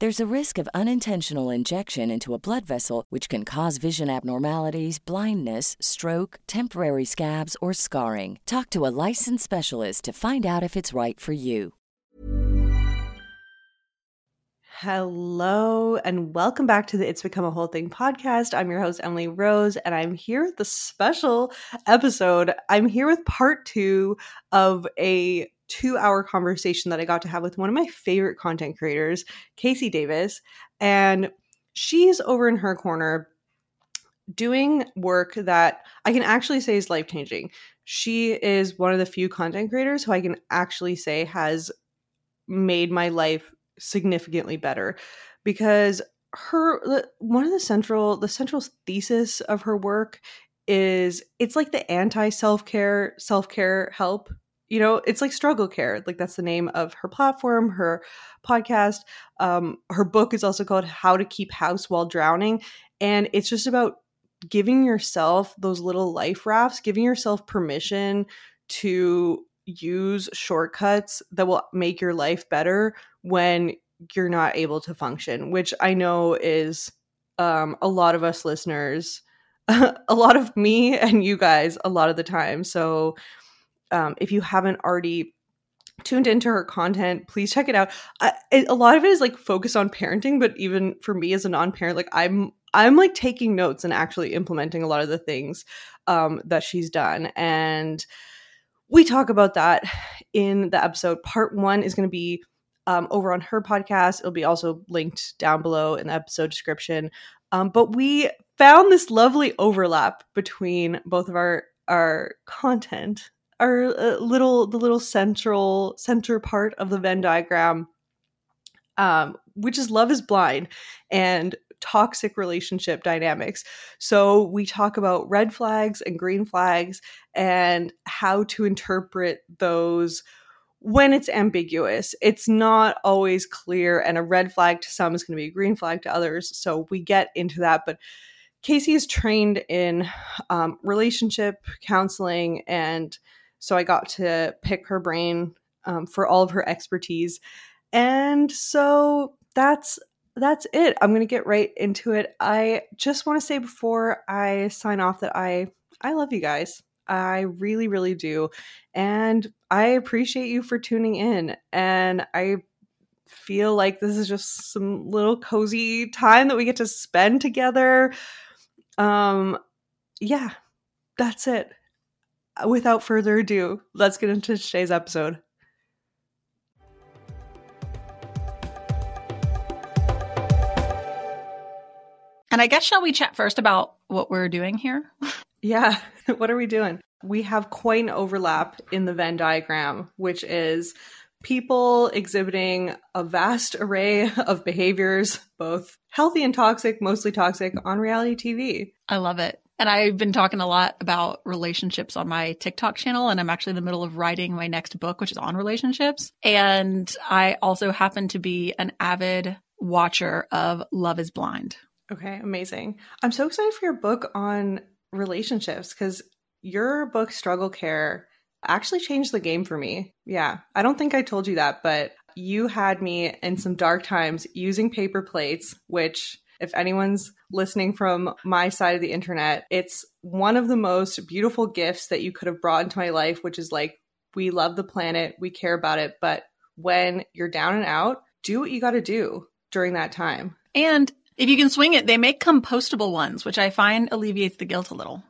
There's a risk of unintentional injection into a blood vessel, which can cause vision abnormalities, blindness, stroke, temporary scabs, or scarring. Talk to a licensed specialist to find out if it's right for you. Hello and welcome back to the It's Become a Whole Thing podcast. I'm your host, Emily Rose, and I'm here with the special episode. I'm here with part two of a two hour conversation that I got to have with one of my favorite content creators, KC Davis. And she's over in her corner doing work that I can actually say is life changing. She is one of the few content creators who I can actually say has made my life significantly better because her one of the central the central thesis of her work is it's like the anti self-care self-care help you know it's like struggle care like that's the name of her platform her podcast um her book is also called how to keep house while drowning and it's just about giving yourself those little life rafts giving yourself permission to use shortcuts that will make your life better when you're not able to function which i know is um a lot of us listeners a lot of me and you guys a lot of the time. So um, if you haven't already tuned into her content please check it out. I, a lot of it is like focused on parenting but even for me as a non-parent like i'm i'm like taking notes and actually implementing a lot of the things um, that she's done. And we talk about that in the episode. Part one is going to be um, over on her podcast. It'll be also linked down below in the episode description. Um, but we found this lovely overlap between both of our our content our uh, little the little central center part of the Venn diagram, um, which is love is blind and toxic relationship dynamics. So we talk about red flags and green flags and how to interpret those when it's ambiguous. It's not always clear, and a red flag to some is going to be a green flag to others. So we get into that, but. KC is trained in um, relationship counseling and so I got to pick her brain um, for all of her expertise. And so that's that's it. I'm going to get right into it. I just want to say before I sign off that I I love you guys. I really really do. And I appreciate you for tuning in and I feel like this is just some little cozy time that we get to spend together. Um yeah, that's it without further ado, let's get into today's episode. And I guess, shall we chat first about what we're doing here? Yeah. what are we doing? We have quite an overlap in the Venn diagram, which is people exhibiting a vast array of behaviors, both healthy and toxic, mostly toxic, on reality TV. I love it. And I've been talking a lot about relationships on my TikTok channel, and I'm actually in the middle of writing my next book, which is on relationships. And I also happen to be an avid watcher of Love is Blind. Okay, amazing. I'm so excited for your book on relationships because your book, Struggle Care, actually changed the game for me. Yeah. I don't think I told you that, but you had me in some dark times using paper plates, which if anyone's listening from my side of the internet, it's one of the most beautiful gifts that you could have brought into my life, which is like, we love the planet, we care about it. But when you're down and out, do what you got to do during that time. And if you can swing it, they make compostable ones, which I find alleviates the guilt a little.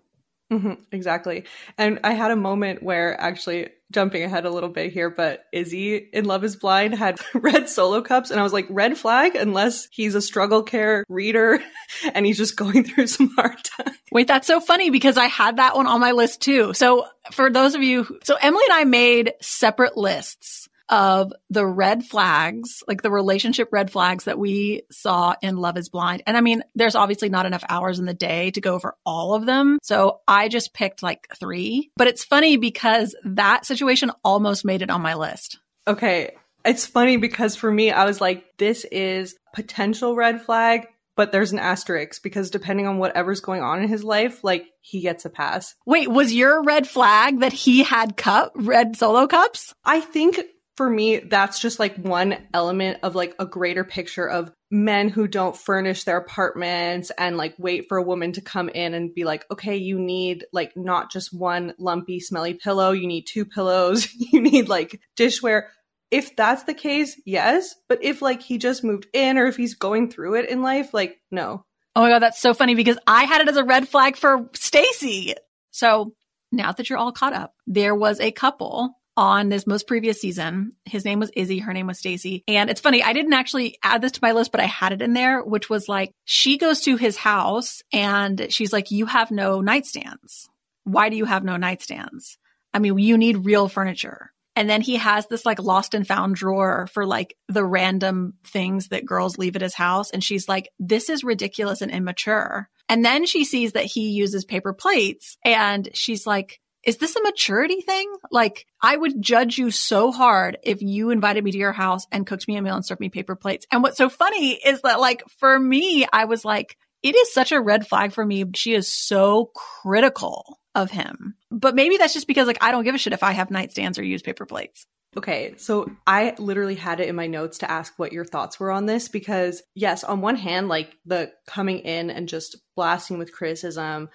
Mm-hmm, exactly. And I had a moment where actually jumping ahead a little bit here, but Izzy in Love is Blind had red solo cups. And I was like, red flag, unless he's a struggle care reader and he's just going through some hard time. Wait, that's so funny because I had that one on my list too. So for those of you, so Emily and I made separate lists of the red flags, like the relationship red flags that we saw in Love is Blind. And I mean, there's obviously not enough hours in the day to go over all of them. So I just picked like three. But it's funny because that situation almost made it on my list. Okay. It's funny because for me, I was like, this is potential red flag, but there's an asterisk because depending on whatever's going on in his life, like he gets a pass. Wait, was your red flag that he had cup red solo cups? I think for me, that's just like one element of like a greater picture of men who don't furnish their apartments and like wait for a woman to come in and be like, okay, you need like not just one lumpy, smelly pillow, you need two pillows, you need like dishware. If that's the case, yes. But if like he just moved in or if he's going through it in life, like, no. Oh my God, that's so funny because I had it as a red flag for Stacy. So now that you're all caught up, there was a couple on this most previous season. His name was Izzy. Her name was Stacy. And it's funny. I didn't actually add this to my list, but I had it in there, which was like, she goes to his house and she's like, you have no nightstands. Why do you have no nightstands? I mean, you need real furniture. And then he has this like lost and found drawer for like the random things that girls leave at his house. And she's like, this is ridiculous and immature. And then she sees that he uses paper plates and she's like, is this a maturity thing? Like, I would judge you so hard if you invited me to your house and cooked me a meal and served me paper plates. And what's so funny is that, like, for me, I was like, it is such a red flag for me. She is so critical of him. But maybe that's just because, like, I don't give a shit if I have nightstands or use paper plates. Okay, so I literally had it in my notes to ask what your thoughts were on this because, yes, on one hand, like the coming in and just blasting with criticism,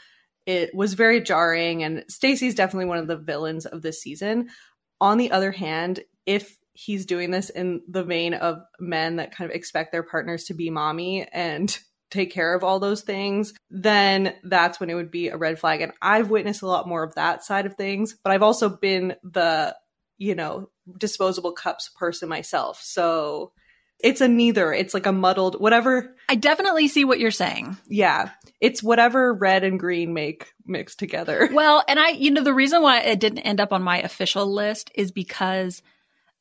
it was very jarring and Stacy's definitely one of the villains of this season. On the other hand, if he's doing this in the vein of men that kind of expect their partners to be mommy and take care of all those things, then that's when it would be a red flag. And I've witnessed a lot more of that side of things, but I've also been the, you know, disposable cups person myself. So it's a neither. It's like a muddled whatever. I definitely see what you're saying. Yeah. It's whatever red and green make mixed together. Well, and I, you know, the reason why it didn't end up on my official list is because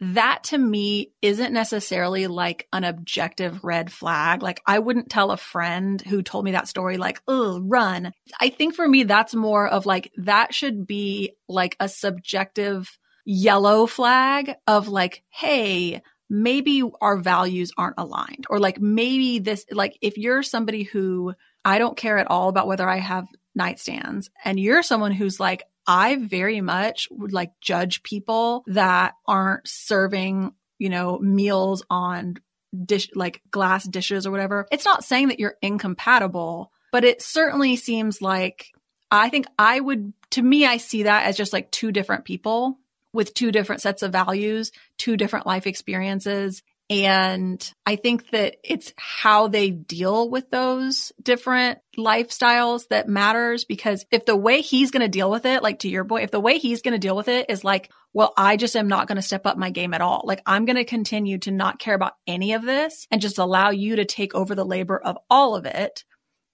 that to me isn't necessarily like an objective red flag. Like I wouldn't tell a friend who told me that story, like, oh, run. I think for me, that's more of like, that should be like a subjective yellow flag of like, hey, maybe our values aren't aligned or like maybe this like if you're somebody who I don't care at all about whether I have nightstands and you're someone who's like I very much would like judge people that aren't serving, you know, meals on dish like glass dishes or whatever. It's not saying that you're incompatible, but it certainly seems like I think I would to me I see that as just like two different people with two different sets of values, two different life experiences. And I think that it's how they deal with those different lifestyles that matters because if the way he's going to deal with it, like to your boy, if the way he's going to deal with it is like, well, I just am not going to step up my game at all. Like I'm going to continue to not care about any of this and just allow you to take over the labor of all of it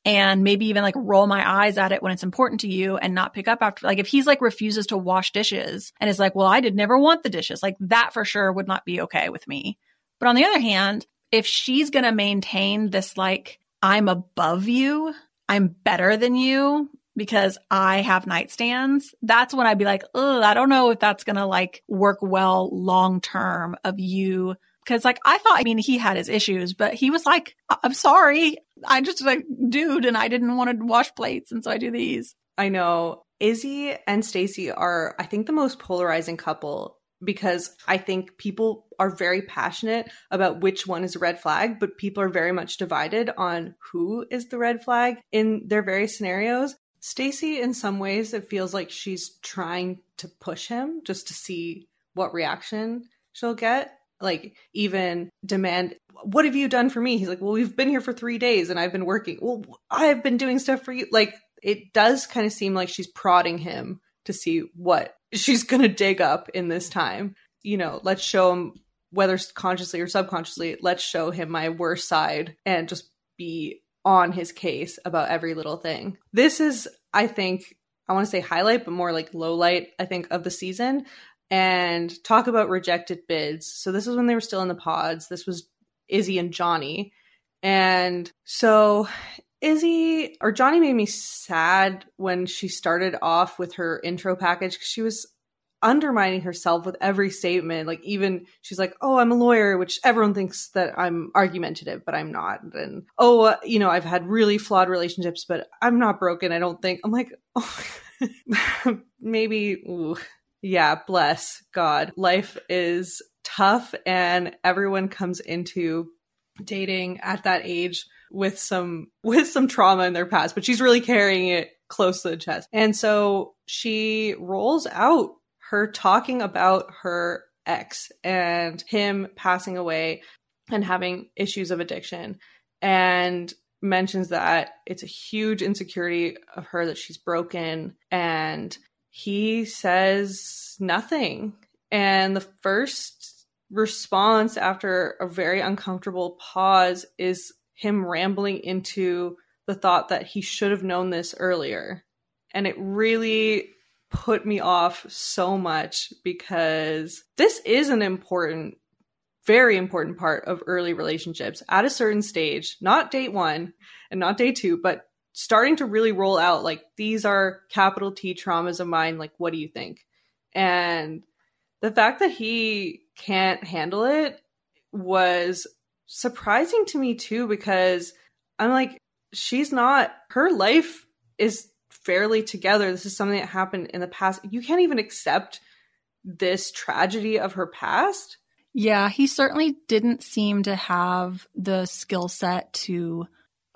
and maybe even like roll my eyes at it when it's important to you and not pick up after like if he's like refuses to wash dishes and is like well i did never want the dishes like that for sure would not be okay with me but on the other hand if she's going to maintain this like i'm above you i'm better than you because I have nightstands, that's when I'd be like, oh, I don't know if that's going to like work well long term of you. Cause like I thought, I mean, he had his issues, but he was like, I'm sorry. I just like dude and I didn't want to wash plates. And so I do these. I know. Izzy and Stacy are, I think, the most polarizing couple because I think people are very passionate about which one is a red flag, but people are very much divided on who is the red flag in their various scenarios. Stacy, in some ways, it feels like she's trying to push him just to see what reaction she'll get. Like, even demand, What have you done for me? He's like, Well, we've been here for three days and I've been working. Well, I've been doing stuff for you. Like, it does kind of seem like she's prodding him to see what she's going to dig up in this time. You know, let's show him, whether consciously or subconsciously, let's show him my worst side and just be on his case about every little thing. This is, I think, I want to say highlight, but more like low light, I think, of the season. And talk about rejected bids. So this is when they were still in the pods. This was Izzy and Johnie. And so Izzy or Johnie made me sad when she started off with her intro package because she was undermining herself with every statement. Like even she's like, "Oh, I'm a lawyer," which everyone thinks that I'm argumentative, but I'm not. And oh, uh, you know, I've had really flawed relationships, but I'm not broken. I don't think. I'm like, oh, maybe. Ooh. Yeah, bless God. Life is tough, and everyone comes into dating at that age with some with some trauma in their past, but she's really carrying it close to the chest. And so she rolls out her talking about her ex and him passing away and having issues of addiction and mentions that it's a huge insecurity of her that she's broken and he says nothing and the first response after a very uncomfortable pause is him rambling into the thought that he should have known this earlier. And it really put me off so much because this is an important, very important part of early relationships at a certain stage, not date one and not day two, but starting to really roll out like these are capital T traumas of mine. Like, what do you think? And the fact that he can't handle it was surprising to me too because I'm like, she's not, her life is fairly together. This is something that happened in the past. You can't even accept this tragedy of her past. Yeah, he certainly didn't seem to have the skill set to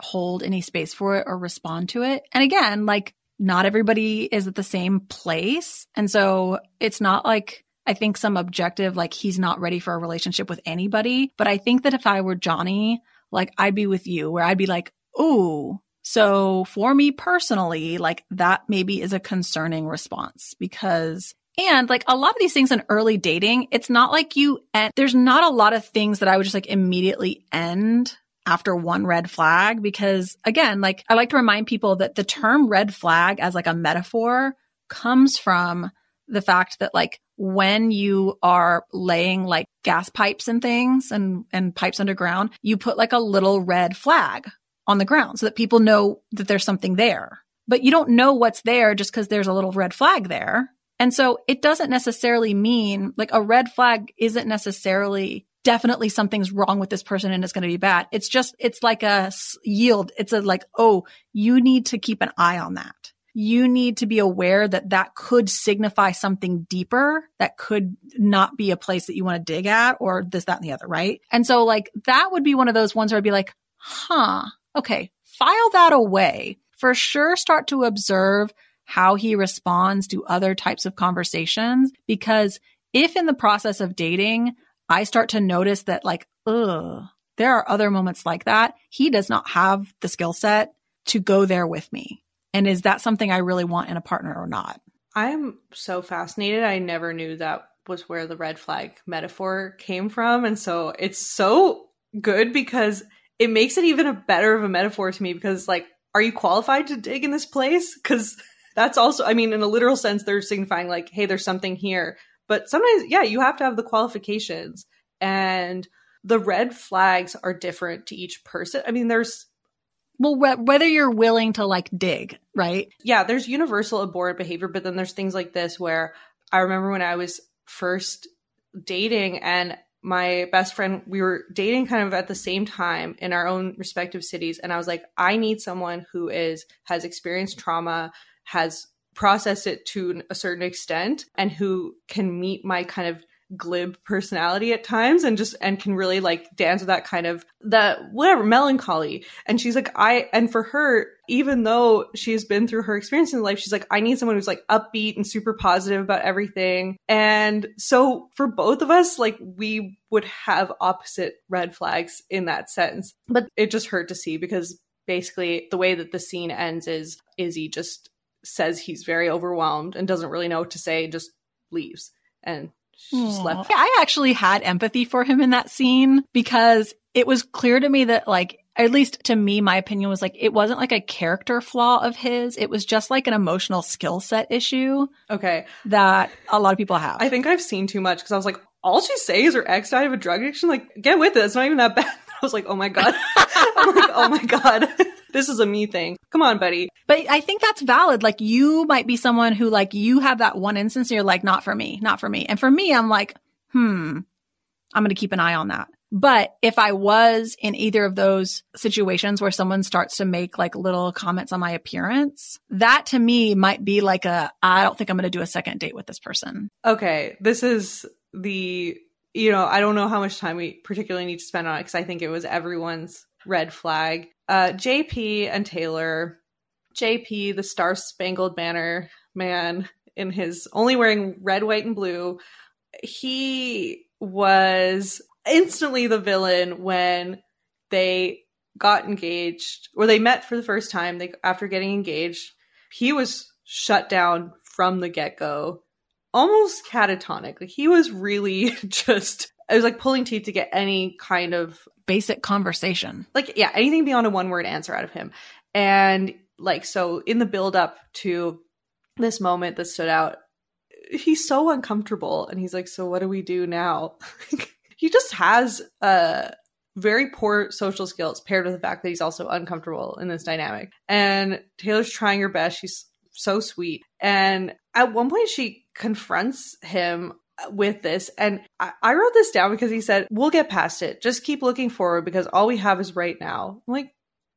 hold any space for it or respond to it. And again, like not everybody is at the same place. And so it's not like I think some objective, like he's not ready for a relationship with anybody. But I think that if I were Johnie, like I'd be with you where I'd be like, oh, so for me personally, like that maybe is a concerning response because and like a lot of these things in early dating, it's not like you, end, there's not a lot of things that I would just like immediately end after one red flag because again, like I like to remind people that the term red flag as like a metaphor comes from the fact that like when you are laying like gas pipes and things and, and pipes underground, you put like a little red flag on the ground so that people know that there's something there. But you don't know what's there just because there's a little red flag there. And so it doesn't necessarily mean like a red flag isn't necessarily definitely something's wrong with this person and it's going to be bad. It's just, it's like a yield. It's a like, oh, you need to keep an eye on that you need to be aware that that could signify something deeper that could not be a place that you want to dig at or this, that, and the other, right? And so like that would be one of those ones where I'd be like, huh, okay, file that away. For sure, start to observe how he responds to other types of conversations. Because if in the process of dating, I start to notice that like, ugh, there are other moments like that, he does not have the skill set to go there with me. And is that something I really want in a partner or not? I'm so fascinated. I never knew that was where the red flag metaphor came from. And so it's so good because it makes it even a better of a metaphor to me because like, are you qualified to dig in this place? Because that's also, I mean, in a literal sense, they're signifying like, hey, there's something here. But sometimes, yeah, you have to have the qualifications. And the red flags are different to each person. I mean, there's well, wh- whether you're willing to like dig, right? Yeah, there's universal abhorrent behavior, but then there's things like this where I remember when I was first dating and my best friend, we were dating kind of at the same time in our own respective cities. And I was like, I need someone who is, has experienced trauma, has process it to a certain extent and who can meet my kind of glib personality at times and just and can really like dance with that kind of that whatever melancholy. And she's like i and for her even though she's been through her experience in life she's like i need someone who's like upbeat and super positive about everything. And so for both of us like we would have opposite red flags in that sense. But it just hurt to see because basically the way that the scene ends is izzy just says he's very overwhelmed and doesn't really know what to say just leaves and just left I actually had empathy for him in that scene because it was clear to me that like at least to me my opinion was like it wasn't like a character flaw of his it was just like an emotional skill set issue okay that a lot of people have I think I've seen too much because I was like, all she says her ex died of a drug addiction. Like, get with it. It's not even that bad. I was like, oh my god. I'm like, oh my god. this is a me thing. Come on, buddy. But I think that's valid. Like you might be someone who like you have that one instance and you're like, not for me, not for me. And for me, I'm like, hmm, I'm going to keep an eye on that. But if I was in either of those situations where someone starts to make like little comments on my appearance, that to me might be like a, I don't think I'm going to do a second date with this person. Okay, this is the you know I don't know how much time we particularly need to spend on it because I think it was everyone's red flag. Uh, JP and Taylor, JP, the Star Spangled Banner man, in his only wearing red, white, and blue. He was instantly the villain when they got engaged or they met for the first time. They after getting engaged, he was shut down from the get go almost catatonic. Like he was really just it was like pulling teeth to get any kind of Basic conversation. like yeah, anything beyond a one word answer out of him. And like so in the build up to this moment that stood out, he's so uncomfortable and he's like, So what do we do now? he just has uh very poor social skills paired with the fact that he's also uncomfortable in this dynamic. And Taylor's trying her best. She's so sweet. And at one point, she confronts him with this. And I, I wrote this down because he said, We'll get past it. Just keep looking forward because all we have is right now. I'm like,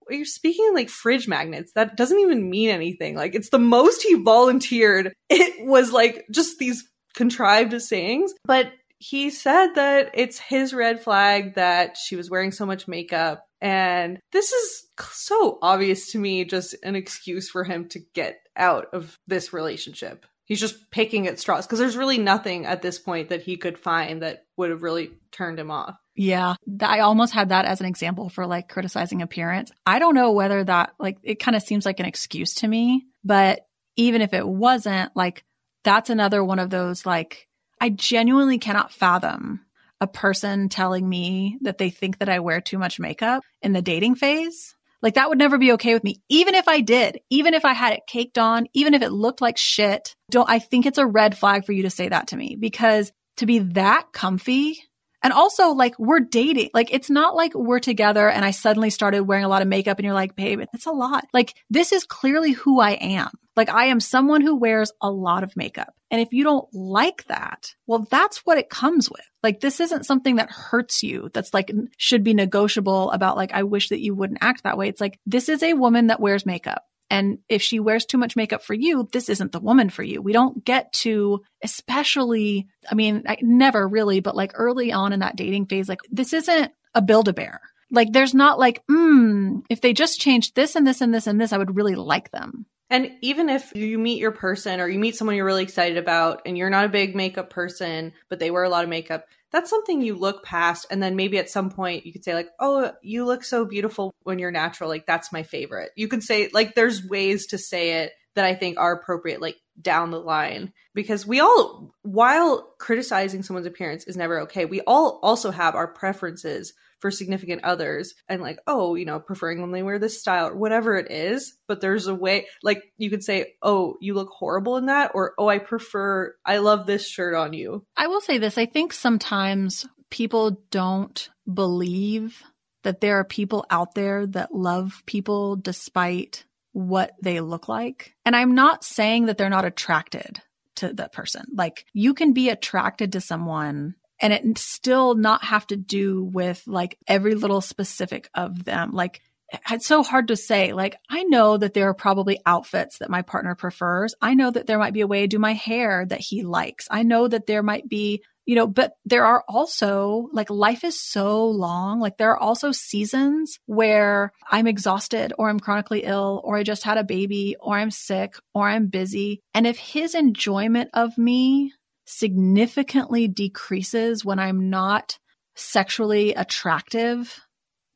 you're speaking like fridge magnets. That doesn't even mean anything. Like, it's the most he volunteered. It was like just these contrived sayings. But he said that it's his red flag that she was wearing so much makeup. And this is so obvious to me, just an excuse for him to get out of this relationship. He's just picking at straws because there's really nothing at this point that he could find that would have really turned him off. Yeah. I almost had that as an example for like criticizing appearance. I don't know whether that, like, it kind of seems like an excuse to me, but even if it wasn't, like, that's another one of those, like, I genuinely cannot fathom a person telling me that they think that I wear too much makeup in the dating phase. Like, that would never be okay with me. Even if I did, even if I had it caked on, even if it looked like shit, don't, I think it's a red flag for you to say that to me because to be that comfy and also, like, we're dating. Like, it's not like we're together and I suddenly started wearing a lot of makeup and you're like, babe, it's a lot. Like, this is clearly who I am. Like, I am someone who wears a lot of makeup. And if you don't like that, well, that's what it comes with. Like, this isn't something that hurts you. That's like, should be negotiable about, like, I wish that you wouldn't act that way. It's like, this is a woman that wears makeup. And if she wears too much makeup for you, this isn't the woman for you. We don't get to, especially, I mean, I never really, but like early on in that dating phase, like this isn't a build a bear. Like there's not like, hmm, if they just changed this and this and this and this, I would really like them. And even if you meet your person or you meet someone you're really excited about and you're not a big makeup person, but they wear a lot of makeup, that's something you look past. And then maybe at some point you could say, like, oh, you look so beautiful when you're natural. Like, that's my favorite. You can say, like, there's ways to say it that I think are appropriate, like down the line. Because we all, while criticizing someone's appearance is never okay, we all also have our preferences for significant others and like oh you know preferring when they wear this style or whatever it is but there's a way like you could say oh you look horrible in that or oh i prefer i love this shirt on you I will say this. I think sometimes people don't believe that there are people out there that love people despite what they look like. And I'm not saying that they're not attracted to that person. Like you can be attracted to someone and it still not have to do with like every little specific of them. Like it's so hard to say. Like, I know that there are probably outfits that my partner prefers. I know that there might be a way to do my hair that he likes. I know that there might be, you know, but there are also like life is so long. Like there are also seasons where I'm exhausted or I'm chronically ill or I just had a baby or I'm sick or I'm busy. And if his enjoyment of me significantly decreases when I'm not sexually attractive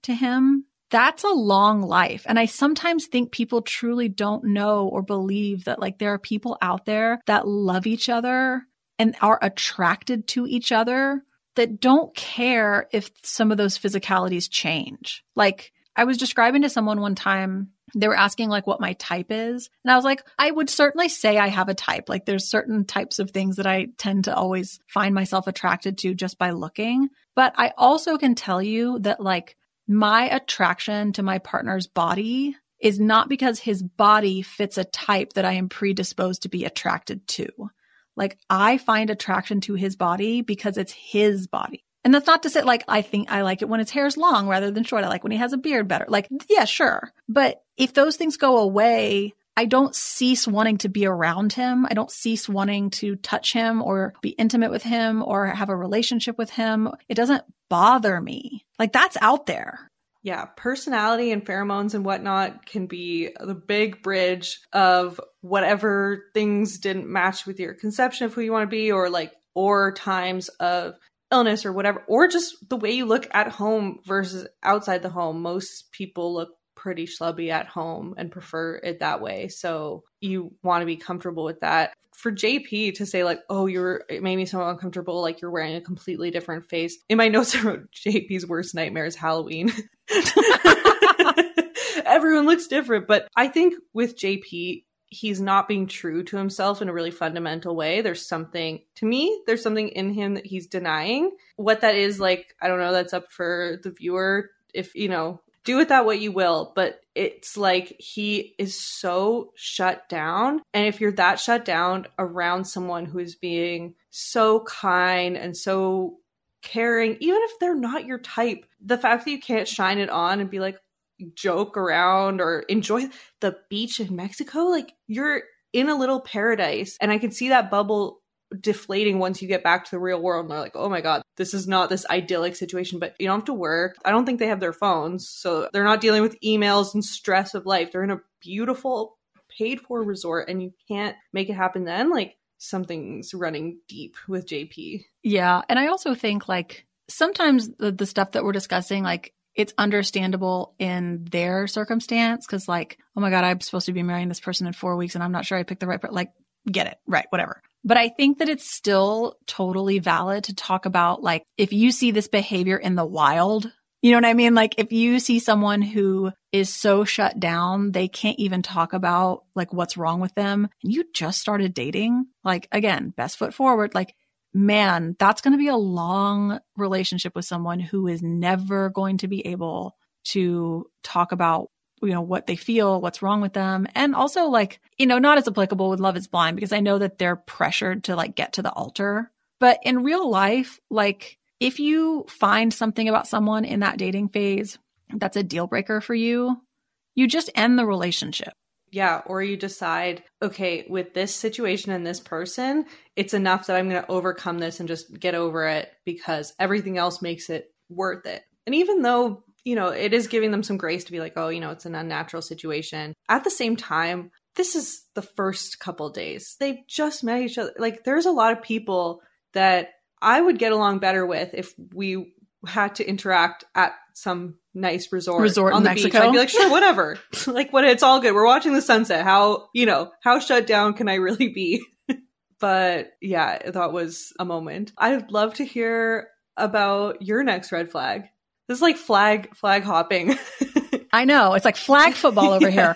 to him, that's a long life. And I sometimes think people truly don't know or believe that like there are people out there that love each other and are attracted to each other that don't care if some of those physicalities change. Like I was describing to someone one time they were asking like what my type is. And I was like, I would certainly say I have a type. Like there's certain types of things that I tend to always find myself attracted to just by looking. But I also can tell you that like my attraction to my partner's body is not because his body fits a type that I am predisposed to be attracted to. Like I find attraction to his body because it's his body. And that's not to say like I think I like it when his hair is long rather than short. I like when he has a beard better. Like, yeah, sure. But if those things go away, I don't cease wanting to be around him. I don't cease wanting to touch him or be intimate with him or have a relationship with him. It doesn't bother me. Like that's out there. Yeah, personality and pheromones and whatnot can be the big bridge of whatever things didn't match with your conception of who you want to be, or like, or times of illness or whatever, or just the way you look at home versus outside the home. Most people look pretty schlubby at home and prefer it that way. So you want to be comfortable with that. For JP to say like, "Oh, you're it made me so uncomfortable," like you're wearing a completely different face. In my notes, I wrote JP's worst nightmare is Halloween. Everyone looks different, but I think with JP, he's not being true to himself in a really fundamental way. There's something to me, there's something in him that he's denying. What that is like, I don't know, that's up for the viewer if you know do with that what you will, but it's like he is so shut down. And if you're that shut down around someone who is being so kind and so caring, even if they're not your type, the fact that you can't shine it on and be like, joke around or enjoy the beach in Mexico, like you're in a little paradise. And I can see that bubble deflating once you get back to the real world and they're like, oh my God, this is not this idyllic situation, but you don't have to work. I don't think they have their phones. So they're not dealing with emails and stress of life. They're in a beautiful, paid for resort and you can't make it happen then. Like something's running deep with JP. Yeah. And I also think like sometimes the, the stuff that we're discussing, like it's understandable in their circumstance because like oh my god i'm supposed to be marrying this person in four weeks and i'm not sure i picked the right person like get it right whatever but I think that it's still totally valid to talk about like if you see this behavior in the wild, you know what I mean? Like if you see someone who is so shut down, they can't even talk about like what's wrong with them and you just started dating, like again, best foot forward, like man, that's going to be a long relationship with someone who is never going to be able to talk about you know, what they feel, what's wrong with them. And also like, you know, not as applicable with Love is Blind because I know that they're pressured to like get to the altar. But in real life, like if you find something about someone in that dating phase that's a deal breaker for you, you just end the relationship. Yeah, or you decide, okay, with this situation and this person, it's enough that I'm going to overcome this and just get over it because everything else makes it worth it. And even though you know, it is giving them some grace to be like, oh, you know, it's an unnatural situation. At the same time, this is the first couple days. They've just met each other. Like, there's a lot of people that I would get along better with if we had to interact at some nice resort, resort on the Mexico. beach. I'd be like, sure, whatever. like, what? It's all good. We're watching the sunset. How you know how shut down can I really be? but yeah, that was a moment. I'd love to hear about your next red flag. This is like flag flag hopping. I know. It's like flag football over here.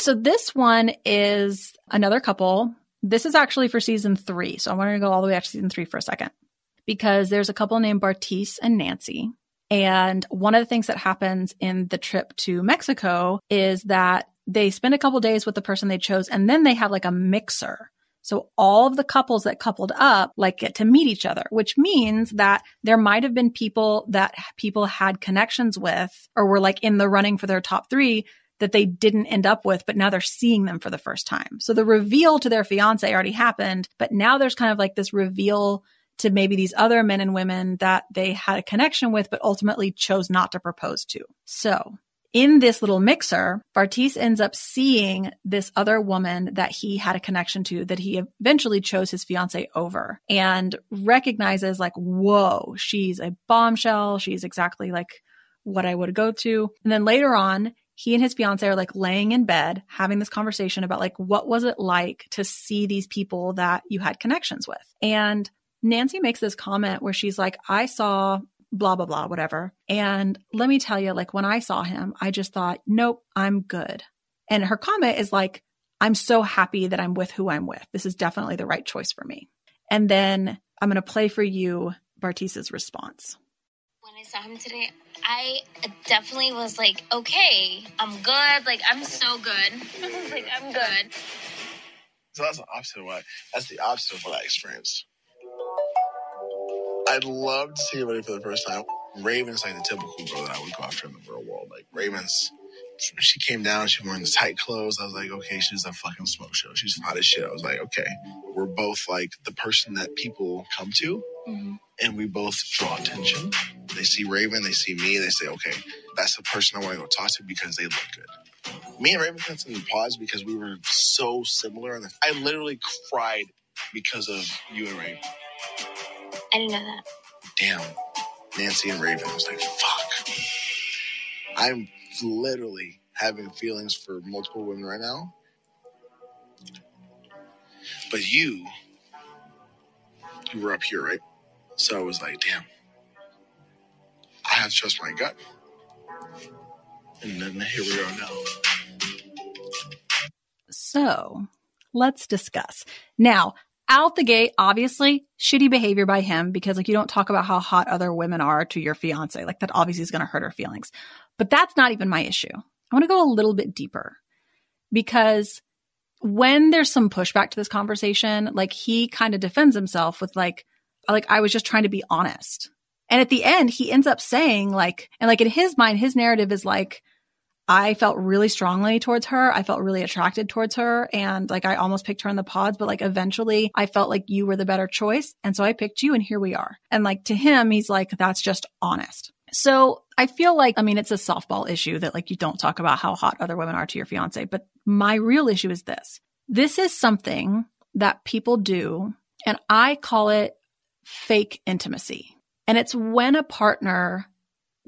So this one is another couple. This is actually for season three. So I want to go all the way back to season three for a second because there's a couple named Bartise and Nancy. And one of the things that happens in the trip to Mexico is that they spend a couple days with the person they chose and then they have like a mixer. So all of the couples that coupled up like get to meet each other, which means that there might have been people that people had connections with or were like in the running for their top three that they didn't end up with, but now they're seeing them for the first time. So the reveal to their fiance already happened, but now there's kind of like this reveal to maybe these other men and women that they had a connection with, but ultimately chose not to propose to. So in this little mixer, Bartise ends up seeing this other woman that he had a connection to that he eventually chose his fiance over and recognizes like, whoa, she's a bombshell. She's exactly like what I would go to. And then later on, he and his fiance are like laying in bed having this conversation about like what was it like to see these people that you had connections with? And nancy makes this comment where she's like i saw blah blah blah whatever. And let me tell you like when i saw him i just thought nope i'm good. And her comment is like i'm so happy that i'm with who i'm with. This is definitely the right choice for me. And then i'm going to play for you bartise's response when I saw him today, I definitely was like, okay, I'm good. Like, I'm so good. Like, I'm good. So that's the opposite of what that's the opposite of what I experienced. I'd love to see everybody for the first time. Raven's like the typical girl that I would go after in the real world. Like Raven's she came down, she wearing the tight clothes. I was like, okay, she's a fucking smoke show. She's hot as shit. I was like, okay. We're both like the person that people come to Mm-hmm. and we both draw attention. They see Raven, they see me, they say, okay, that's the person I want to go talk to because they look good. Me and Raven the pause because we were so similar. And I literally cried because of you and Raven. I didn't know that. Damn, Nancy and Raven. I was like, fuck. I'm literally having feelings for multiple women right now. But you, you were up here, right? So I was like, damn, I have to trust my gut. And then here we are now. So let's discuss. Now, out the gate, obviously, shitty behavior by him because, like, you don't talk about how hot other women are to your fiance. Like, that obviously is going to hurt her feelings. But that's not even my issue. I want to go a little bit deeper because when there's some pushback to this conversation, like, he kind of defends himself with, like, like, I was just trying to be honest. And at the end, he ends up saying, like, and like in his mind, his narrative is like, I felt really strongly towards her. I felt really attracted towards her. And like, I almost picked her in the pods, but like, eventually I felt like you were the better choice. And so I picked you and here we are. And like, to him, he's like, that's just honest. So I feel like, I mean, it's a softball issue that like you don't talk about how hot other women are to your fiance. But my real issue is this. This is something that people do, and I call it fake intimacy. And it's when a partner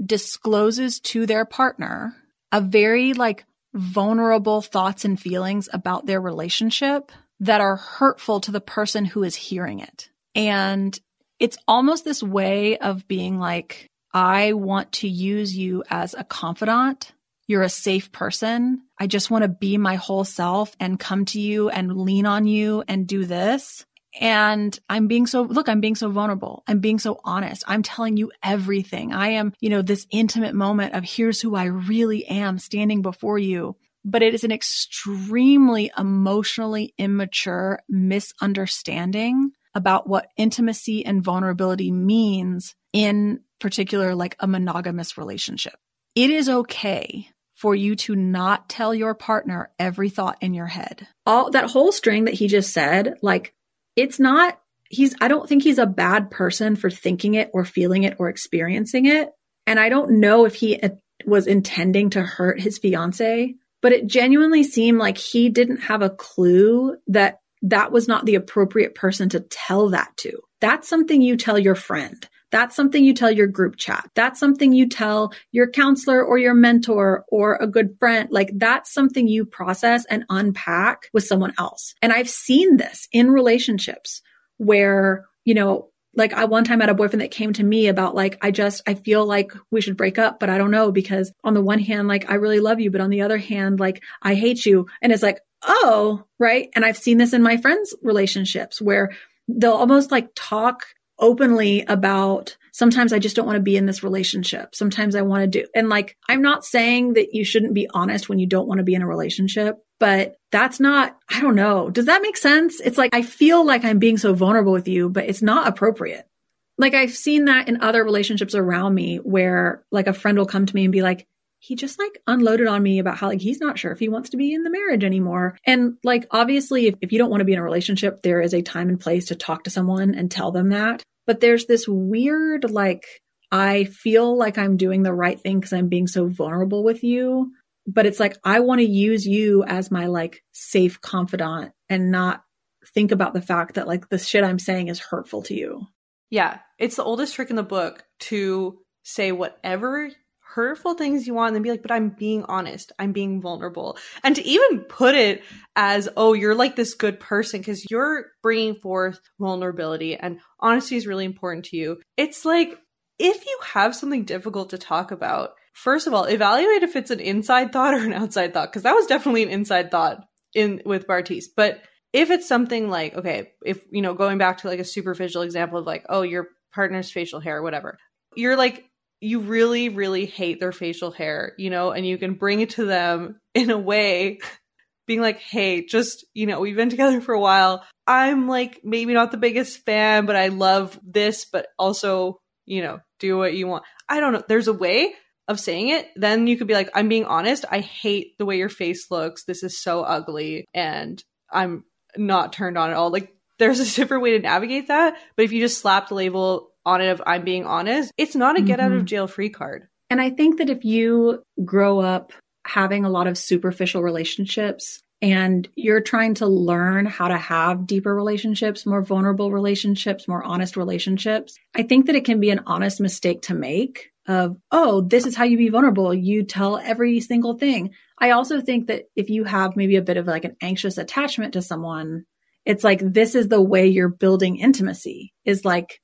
discloses to their partner a very like vulnerable thoughts and feelings about their relationship that are hurtful to the person who is hearing it. And it's almost this way of being like, I want to use you as a confidant. You're a safe person. I just want to be my whole self and come to you and lean on you and do this. And I'm being so, look, I'm being so vulnerable. I'm being so honest. I'm telling you everything. I am, you know, this intimate moment of here's who I really am standing before you. But it is an extremely emotionally immature misunderstanding about what intimacy and vulnerability means in particular, like a monogamous relationship. It is okay for you to not tell your partner every thought in your head. All that whole string that he just said, like, it's not, he's, I don't think he's a bad person for thinking it or feeling it or experiencing it. And I don't know if he uh, was intending to hurt his fiance, but it genuinely seemed like he didn't have a clue that that was not the appropriate person to tell that to. That's something you tell your friend. That's something you tell your group chat. That's something you tell your counselor or your mentor or a good friend. Like that's something you process and unpack with someone else. And I've seen this in relationships where, you know, like I one time had a boyfriend that came to me about like, I just, I feel like we should break up, but I don't know because on the one hand, like I really love you, but on the other hand, like I hate you. And it's like, oh, right. And I've seen this in my friends' relationships where they'll almost like talk openly about sometimes I just don't want to be in this relationship. Sometimes I want to do, and like, I'm not saying that you shouldn't be honest when you don't want to be in a relationship, but that's not, I don't know. Does that make sense? It's like, I feel like I'm being so vulnerable with you, but it's not appropriate. Like I've seen that in other relationships around me where like a friend will come to me and be like, he just like unloaded on me about how like he's not sure if he wants to be in the marriage anymore. And like obviously if, if you don't want to be in a relationship, there is a time and place to talk to someone and tell them that. But there's this weird, like, I feel like I'm doing the right thing because I'm being so vulnerable with you. But it's like, I want to use you as my like safe confidant and not think about the fact that like the shit I'm saying is hurtful to you. Yeah. It's the oldest trick in the book to say whatever hurtful things you want and then be like, but I'm being honest. I'm being vulnerable. And to even put it as, oh, you're like this good person because you're bringing forth vulnerability and honesty is really important to you. It's like, if you have something difficult to talk about, first of all, evaluate if it's an inside thought or an outside thought, because that was definitely an inside thought in with Bartise. But if it's something like, okay, if you know, going back to like a superficial example of like, oh, your partner's facial hair, whatever, you're like, you really, really hate their facial hair, you know, and you can bring it to them in a way being like, hey, just, you know, we've been together for a while. I'm like maybe not the biggest fan, but I love this, but also, you know, do what you want. I don't know. There's a way of saying it. Then you could be like, I'm being honest. I hate the way your face looks. This is so ugly. And I'm not turned on at all. Like, there's a different way to navigate that. But if you just slap the label on it of I'm being honest, it's not a get mm-hmm. out of mm-hmm. jail free card. And I think that if you grow up having a lot of superficial relationships and you're trying to learn how to have deeper relationships, more vulnerable relationships, more honest relationships, I think that it can be an honest mistake to make of, oh, this is how you be vulnerable. You tell every single thing. I also think that if you have maybe a bit of like an anxious attachment to someone, it's like this is the way you're building intimacy is like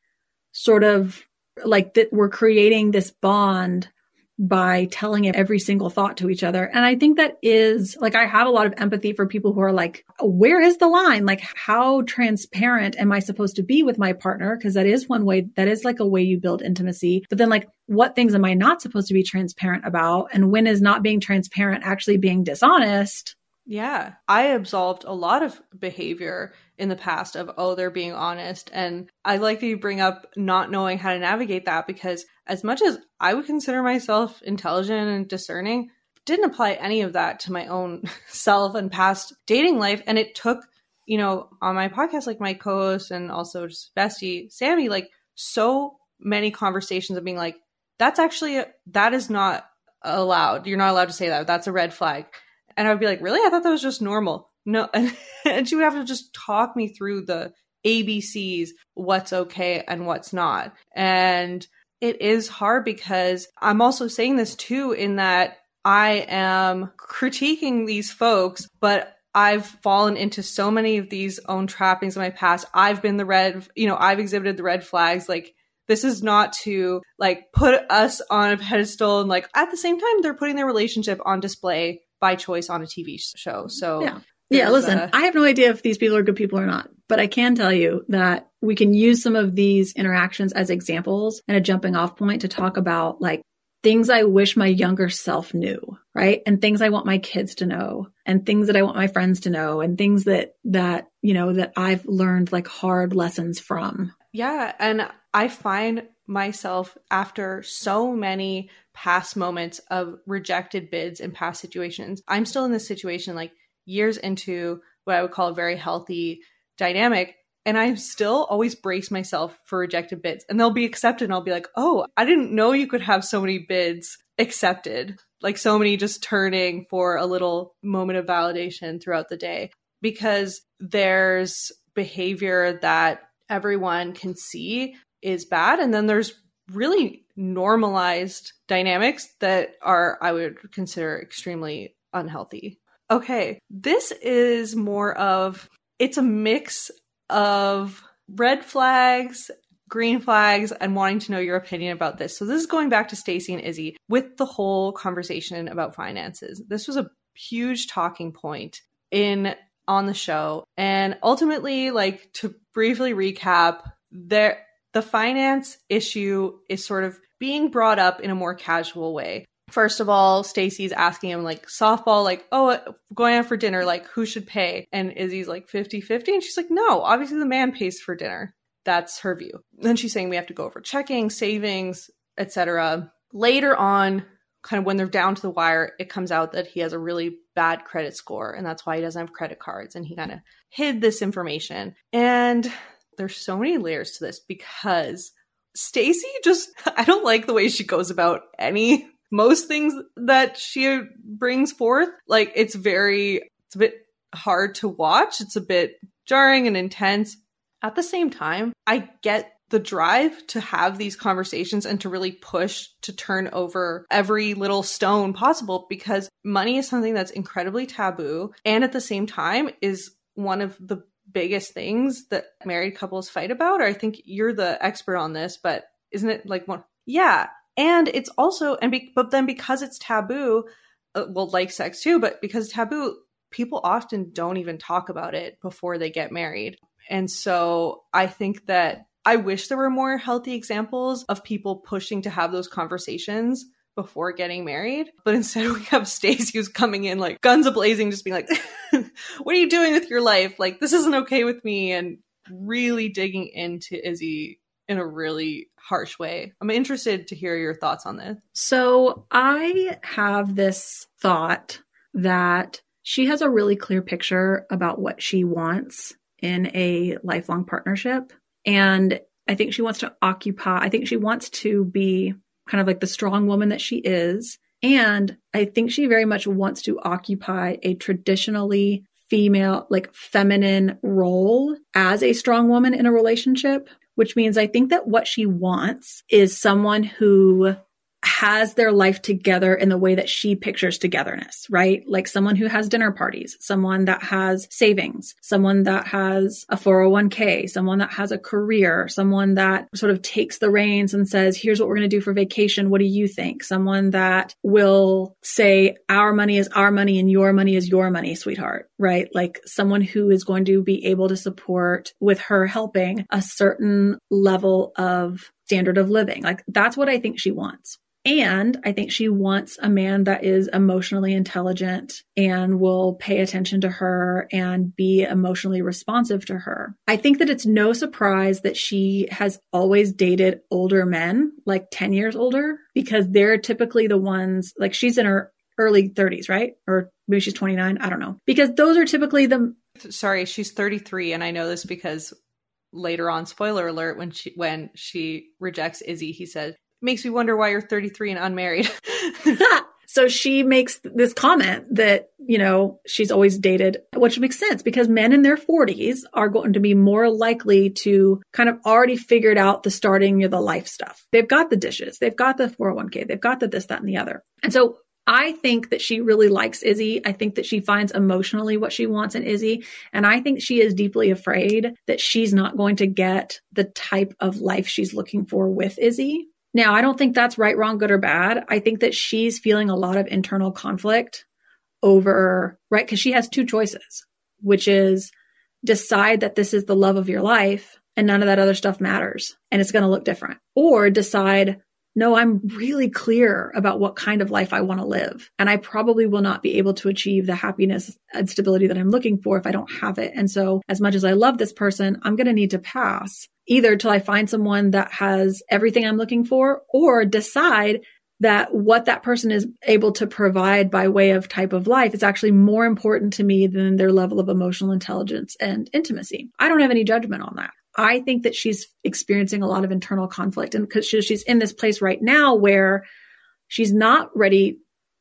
sort of like that we're creating this bond by telling every single thought to each other. And I think that is like, I have a lot of empathy for people who are like, where is the line? Like, how transparent am I supposed to be with my partner? Cause that is one way, that is like a way you build intimacy. But then like, what things am I not supposed to be transparent about? And when is not being transparent actually being dishonest? Yeah. I absolved a lot of behavior in the past of, oh, they're being honest. And I like that you bring up not knowing how to navigate that because as much as I would consider myself intelligent and discerning, didn't apply any of that to my own self and past dating life. And it took, you know, on my podcast, like my co host and also just bestie, Sammy, like so many conversations of being like, that's actually, a, that is not allowed. You're not allowed to say that. That's a red flag. And I would be like, really? I thought that was just normal no and she would have to just talk me through the abcs what's okay and what's not and it is hard because i'm also saying this too in that I am critiquing these folks, but I've fallen into so many of these own trappings in my past. I've been the red, you know, I've exhibited the red flags. Like, this is not to like put us on a pedestal and like at the same time they're putting their relationship on display by choice on a TV show. So yeah. Yeah, listen, a- I have no idea if these people are good people or not, but I can tell you that we can use some of these interactions as examples and a jumping off point to talk about like things I wish my younger self knew, right? And things I want my kids to know and things that I want my friends to know and things that, that, you know, that I've learned like hard lessons from. Yeah. And I find myself after so many past moments of rejected bids in past situations, I'm still in this situation like years into what I would call a very healthy dynamic and I still always brace myself for rejected bids. And they'll be accepted, and I'll be like, oh, I didn't know you could have so many bids accepted, like so many just turning for a little moment of validation throughout the day. Because there's behavior that everyone can see is bad. And then there's really normalized dynamics that are, I would consider extremely unhealthy. Okay, this is more of it's a mix of red flags, green flags, and wanting to know your opinion about this. So this is going back to Stacy and Izzy with the whole conversation about finances. This was a huge talking point in on the show. And ultimately, like to briefly recap, there the finance issue is sort of being brought up in a more casual way. First of all, Stacy's asking him like softball, like, oh, going out for dinner, like who should pay? And Izzy's like 50 50. And she's like, no, obviously the man pays for dinner. That's her view. Then she's saying we have to go over checking, savings, etc. Later on, kind of when they're down to the wire, it comes out that he has a really bad credit score and that's why he doesn't have credit cards. And he kind of hid this information. And there's so many layers to this because Stacy just I don't like the way she goes about any most things that she brings forth. Like it's very, it's a bit hard to watch. It's a bit jarring and intense. At the same time, I get the drive to have these conversations and to really push to turn over every little stone possible because money is something that's incredibly taboo and at the same time is one of the biggest things that married couples fight about or i think you're the expert on this but isn't it like one yeah and it's also and be, but then because it's taboo uh, well like sex too but because taboo people often don't even talk about it before they get married. And so i think that i wish there were more healthy examples of people pushing to have those conversations before getting married but instead we have Stacy who's coming in like guns ablazing just being like what are you doing with your life like this isn't okay with me and really digging into Izzy in a really harsh way. I'm interested to hear your thoughts on this. So I have this thought that she has a really clear picture about what she wants in a lifelong partnership. And I think she wants to occupy, I think she wants to be kind of like the strong woman that she is. And I think she very much wants to occupy a traditionally female, like feminine role as a strong woman in a relationship which means I think that what she wants is someone who has their life together in the way that she pictures togetherness, right? Like someone who has dinner parties, someone that has savings, someone that has a 401k, someone that has a career, someone that sort of takes the reins and says, here's what we're going to do for vacation. What do you think? Someone that will say, our money is our money and your money is your money, sweetheart, right? Like someone who is going to be able to support with her helping a certain level of standard of living. Like that's what I think she wants. And I think she wants a man that is emotionally intelligent and will pay attention to her and be emotionally responsive to her. I think that it's no surprise that she has always dated older men, like 10 years older, because they're typically the ones, like she's in her early 30s, right? Or maybe she's 29. I don't know. Because those are typically the. Sorry, she's 33. And I know this because later on spoiler alert when she when she rejects izzy he said makes me wonder why you're 33 and unmarried. so she makes this comment that, you know, she's always dated, which makes sense because men in their 40s are going to be more likely to kind of already figured out the starting of the life stuff. They've got the dishes, they've got the 401k, they've got the this, that, and the other. And so I think that she really likes Izzy. I think that she finds emotionally what she wants in Izzy. And I think she is deeply afraid that she's not going to get the type of life she's looking for with Izzy. Now, I don't think that's right, wrong, good, or bad. I think that she's feeling a lot of internal conflict over, right? Because she has two choices, which is decide that this is the love of your life and none of that other stuff matters and it's going to look different, or decide no, I'm really clear about what kind of life I want to live. And I probably will not be able to achieve the happiness and stability that I'm looking for if I don't have it. And so as much as I love this person, I'm going to need to pass either till I find someone that has everything I'm looking for or decide that what that person is able to provide by way of type of life is actually more important to me than their level of emotional intelligence and intimacy. I don't have any judgment on that. I think that she's experiencing a lot of internal conflict and because she's in this place right now where she's not ready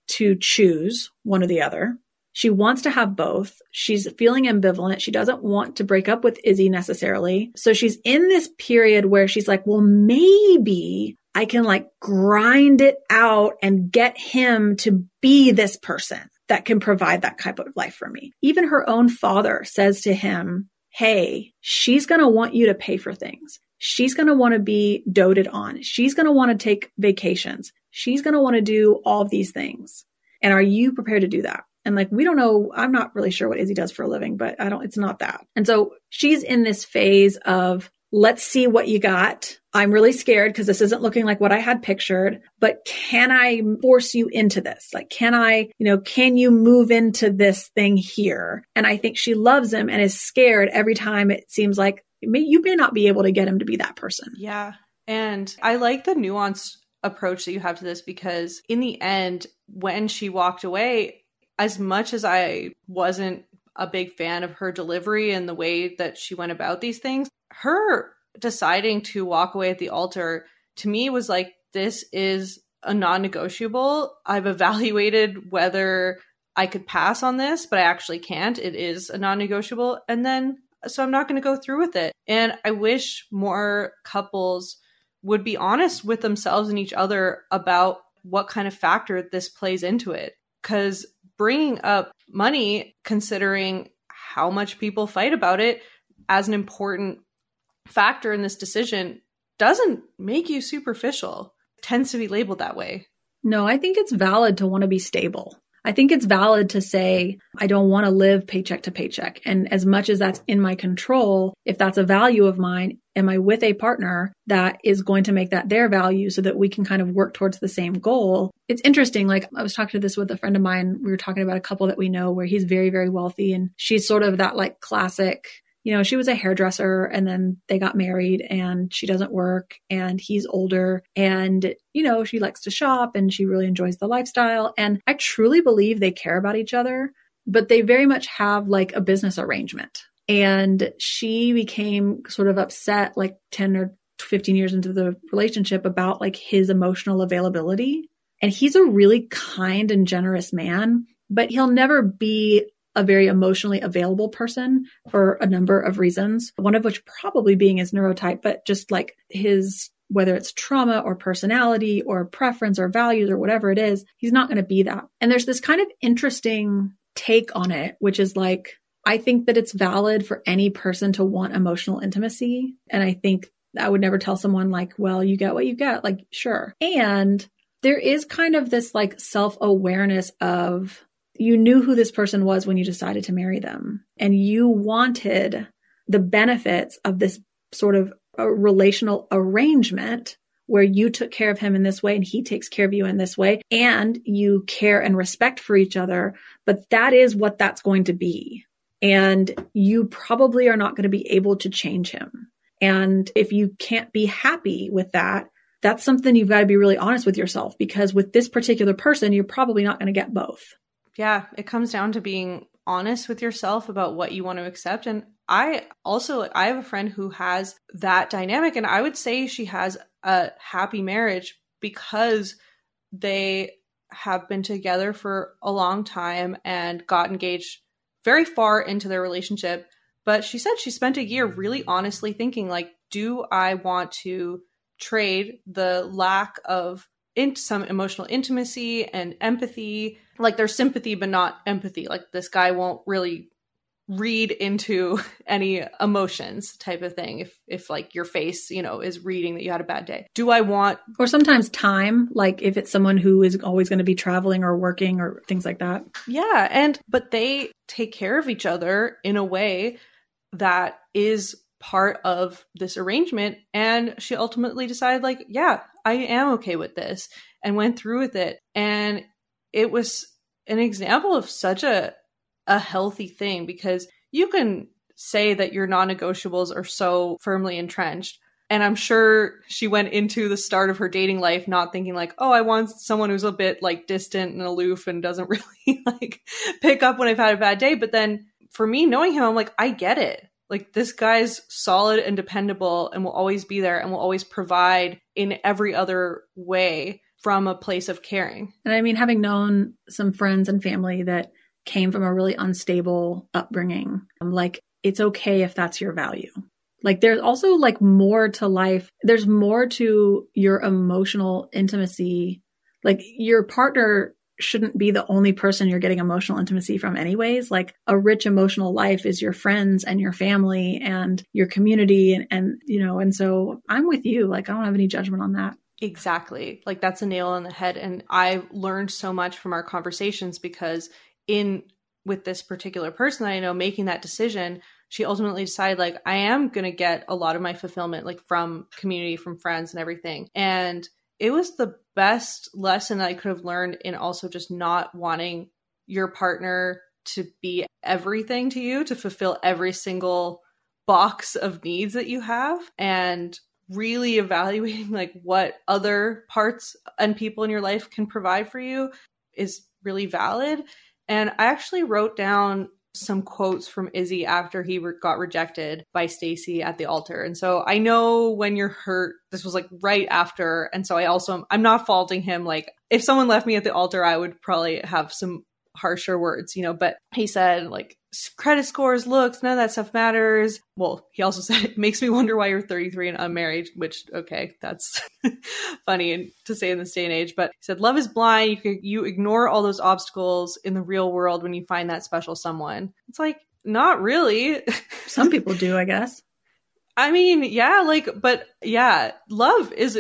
to choose one or the other. She wants to have both. She's feeling ambivalent. She doesn't want to break up with Izzy necessarily. So she's in this period where she's like, well, maybe I can like grind it out and get him to be this person that can provide that type of life for me. Even her own father says to him, hey, she's going to want you to pay for things. She's going to want to be doted on. She's going to want to take vacations. She's going to want to do all of these things. And are you prepared to do that? And like, we don't know, I'm not really sure what Izzy does for a living, but I don't, it's not that. And so she's in this phase of let's see what you got. I'm really scared because this isn't looking like what I had pictured, but can I force you into this? Like, can I, you know, can you move into this thing here? And I think she loves him and is scared every time it seems like you may not be able to get him to be that person. Yeah. And I like the nuanced approach that you have to this because in the end, when she walked away, as much as I wasn't a big fan of her delivery and the way that she went about these things, her deciding to walk away at the altar to me was like this is a non-negotiable. I've evaluated whether I could pass on this, but I actually can't. It is a non-negotiable and then so I'm not going to go through with it. And I wish more couples would be honest with themselves and each other about what kind of factor this plays into it cuz bringing up money considering how much people fight about it as an important factor in this decision doesn't make you superficial. Tends to be labeled that way. No, I think it's valid to want to be stable. I think it's valid to say, I don't want to live paycheck to paycheck. And as much as that's in my control, if that's a value of mine, am I with a partner that is going to make that their value so that we can kind of work towards the same goal? It's interesting. Like I was talking to this with a friend of mine. We were talking about a couple that we know where he's very, very wealthy and she's sort of that like classic you know, she was a hairdresser and then they got married and she doesn't work and he's older and, you know, she likes to shop and she really enjoys the lifestyle. And I truly believe they care about each other, but they very much have like a business arrangement. And she became sort of upset like 10 or 15 years into the relationship about like his emotional availability. And he's a really kind and generous man, but he'll never be a very emotionally available person for a number of reasons. One of which probably being his neurotype, but just like his whether it's trauma or personality or preference or values or whatever it is, he's not going to be that. And there's this kind of interesting take on it, which is like, I think that it's valid for any person to want emotional intimacy. And I think I would never tell someone like, well, you get what you get. Like, sure. And there is kind of this like self awareness of you knew who this person was when you decided to marry them. And you wanted the benefits of this sort of uh, relational arrangement where you took care of him in this way and he takes care of you in this way and you care and respect for each other. But that is what that's going to be. And you probably are not going to be able to change him. And if you can't be happy with that that's something you've got to be really honest with yourself because with this particular person you're probably not going to get both yeah, it comes down to being honest with yourself about what you want to accept and I also I have a friend who has that dynamic and I would say she has a happy marriage because they have been together for a long time and got engaged very far into their relationship but she said she spent a year really honestly thinking like do I want to trade the lack of into some emotional intimacy and empathy. Like there's sympathy, but not empathy. Like this guy won't really read into any emotions type of thing if if like your face you know is reading that you had a bad day. Do i want or sometimes time like if it's someone who is always going to be traveling or working or things like that. Yeah and but they take care of each other in a way that is part of this arrangement and she ultimately decided like yeah i am okay with this and went through with it. And it was an example of such a a healthy thing because you can say that your non negotiables are so firmly entrenched. And I'm sure she went into the start of her dating life not thinking like, oh, I want someone who's a bit like distant and aloof and doesn't really like pick up when I've had a bad day. But then for me, knowing him, I'm like, I get it. Like this guy's solid and dependable and will always be there and will always provide in every other way from a place of caring. And I mean, having known some friends and family that came from a really unstable upbringing. I'm like, it's okay if that's your value. Like there's also like more to life. There's more to your emotional intimacy. Like your partner shouldn't be the only person you're getting emotional intimacy from anyways. Like a rich emotional life is your friends and your family and your community and, and you know, and so I'm with you. Like I don't have any judgment on that. Exactly. Like that's a nail on the head. And I learned so much from our conversations because in with this particular person that I know making that decision, she ultimately decided like I am going to get a lot of my fulfillment like from community, from friends and everything. And it was the best lesson I could have learned in also just not wanting your partner to be everything to you, to fulfill every single box of needs that you have and really evaluating like what other parts and people in your life can provide for you is really valid and I actually wrote down some quotes from Izzy after he re- got rejected by Stacy at the altar. And so I know when you're hurt, this was like right after. And so I also, I'm not faulting him. Like if someone left me at the altar, I would probably have some harsher words, you know, but he said like credit scores, looks, none of that stuff matters. Well, he also said it makes me wonder why you're 33 and unmarried, which okay, that's funny to say in this day and age. But he said love is blind. You could, you ignore all those obstacles in the real world when you find that special someone. It's like not really. Some people do, I guess. I mean, yeah, like, but yeah, love is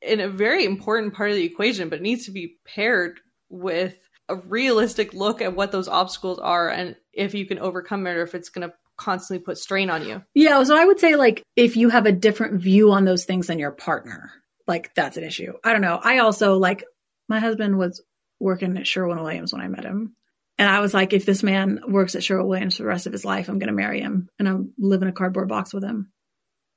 in a very important part of the equation, but it needs to be paired with a realistic look at what those obstacles are and if you can overcome it or if it's going to constantly put strain on you. Yeah. So I would say, like, if you have a different view on those things than your partner, like, that's an issue. I don't know. I also, like, my husband was working at Sherwin Williams when I met him. And I was like, if this man works at Sherwin Williams for the rest of his life, I'm going to marry him and I'm live in a cardboard box with him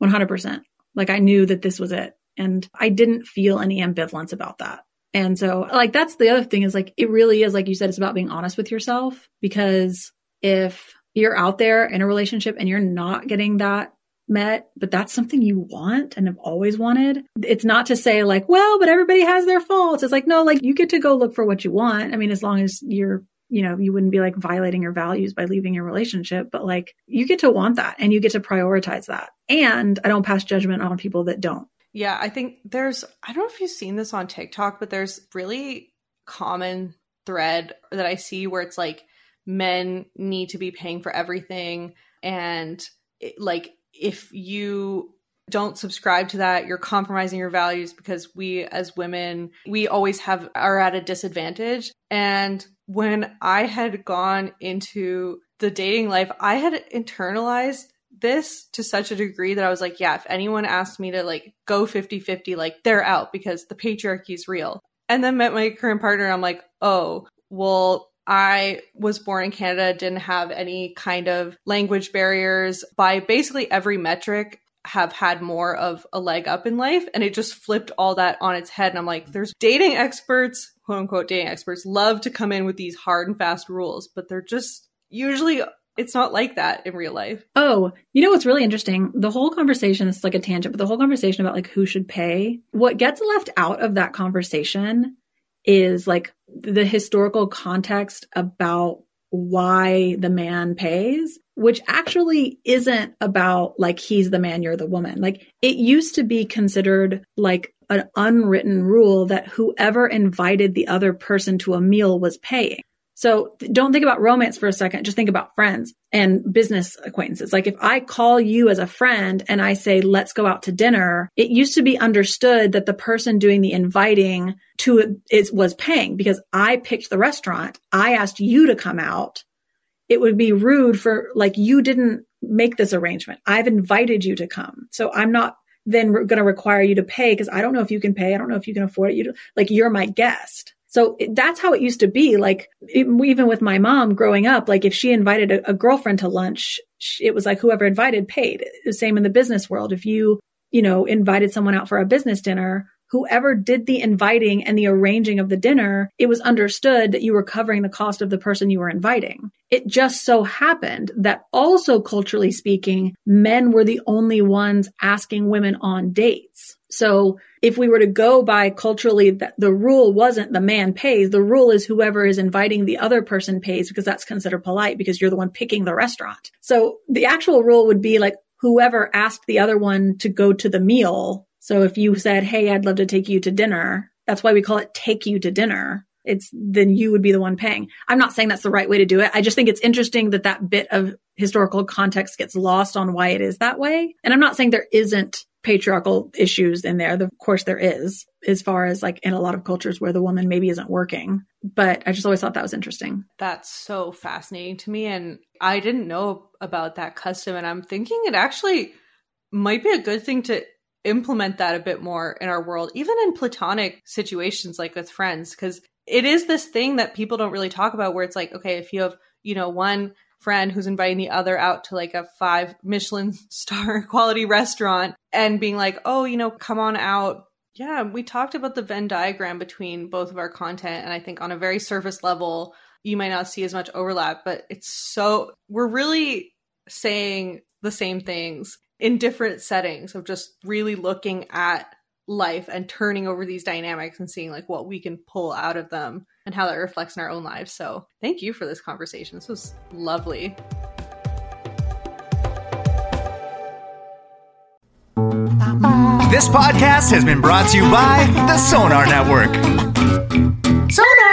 100%. Like, I knew that this was it. And I didn't feel any ambivalence about that. And so, like, that's the other thing is like, it really is, like you said, it's about being honest with yourself because if you're out there in a relationship and you're not getting that met, but that's something you want and have always wanted. It's not to say like, well, but everybody has their faults. It's like, no, like you get to go look for what you want. I mean, as long as you're, you know, you wouldn't be like violating your values by leaving your relationship, but like you get to want that and you get to prioritize that. And I don't pass judgment on people that don't. Yeah, I think there's, I don't know if you've seen this on TikTok, but there's really common thread that I see where it's like men need to be paying for everything. And it, like, if you don't subscribe to that, you're compromising your values because we as women, we always have, are at a disadvantage. And when I had gone into the dating life, I had internalized this to such a degree that I was like, yeah, if anyone asked me to like go 50 50, like they're out because the patriarchy is real. And then met my current partner. I'm like, oh, well, I was born in Canada, didn't have any kind of language barriers by basically every metric have had more of a leg up in life and it just flipped all that on its head and i'm like there's dating experts quote unquote dating experts love to come in with these hard and fast rules but they're just usually it's not like that in real life. Oh, you know what's really interesting? The whole conversation, is like a tangent, but the whole conversation about like who should pay, what gets left out of that conversation is like the historical context about why the man pays, which actually isn't about like he's the man, you're the woman. Like it used to be considered like an unwritten rule that whoever invited the other person to a meal was paying. So don't think about romance for a second. Just think about friends and business acquaintances. Like if I call you as a friend and I say, let's go out to dinner, it used to be understood that the person doing the inviting to it was paying because I picked the restaurant. I asked you to come out. It would be rude for like, you didn't make this arrangement. I've invited you to come. So I'm not then going to require you to pay because I don't know if you can pay. I don't know if you can afford it. You like you're my guest. So that's how it used to be. Like even with my mom growing up, like if she invited a, a girlfriend to lunch, it was like whoever invited paid. Same in the business world. If you, you know, invited someone out for a business dinner, whoever did the inviting and the arranging of the dinner, it was understood that you were covering the cost of the person you were inviting. It just so happened that also culturally speaking, men were the only ones asking women on dates. So if we were to go by culturally, that the rule wasn't the man pays. The rule is whoever is inviting the other person pays because that's considered polite because you're the one picking the restaurant. So the actual rule would be like whoever asked the other one to go to the meal. So if you said, Hey, I'd love to take you to dinner. That's why we call it take you to dinner. It's then you would be the one paying. I'm not saying that's the right way to do it. I just think it's interesting that that bit of historical context gets lost on why it is that way. And I'm not saying there isn't patriarchal issues in there. Of course, there is, as far as like in a lot of cultures where the woman maybe isn't working. But I just always thought that was interesting. That's so fascinating to me. And I didn't know about that custom. And I'm thinking it actually might be a good thing to implement that a bit more in our world, even in platonic situations like with friends, because it is this thing that people don't really talk about where it's like, okay, if you have, you know, one friend who's inviting the other out to like a five Michelin star quality restaurant and being like, oh, you know, come on out. Yeah, we talked about the Venn diagram between both of our content. And I think on a very surface level, you might not see as much overlap, but it's so, we're really saying the same things in different settings of just really looking at life and turning over these dynamics and seeing like what we can pull out of them and how that reflects in our own lives. So, thank you for this conversation. This was lovely. This podcast has been brought to you by the Sonar Network. Sonar.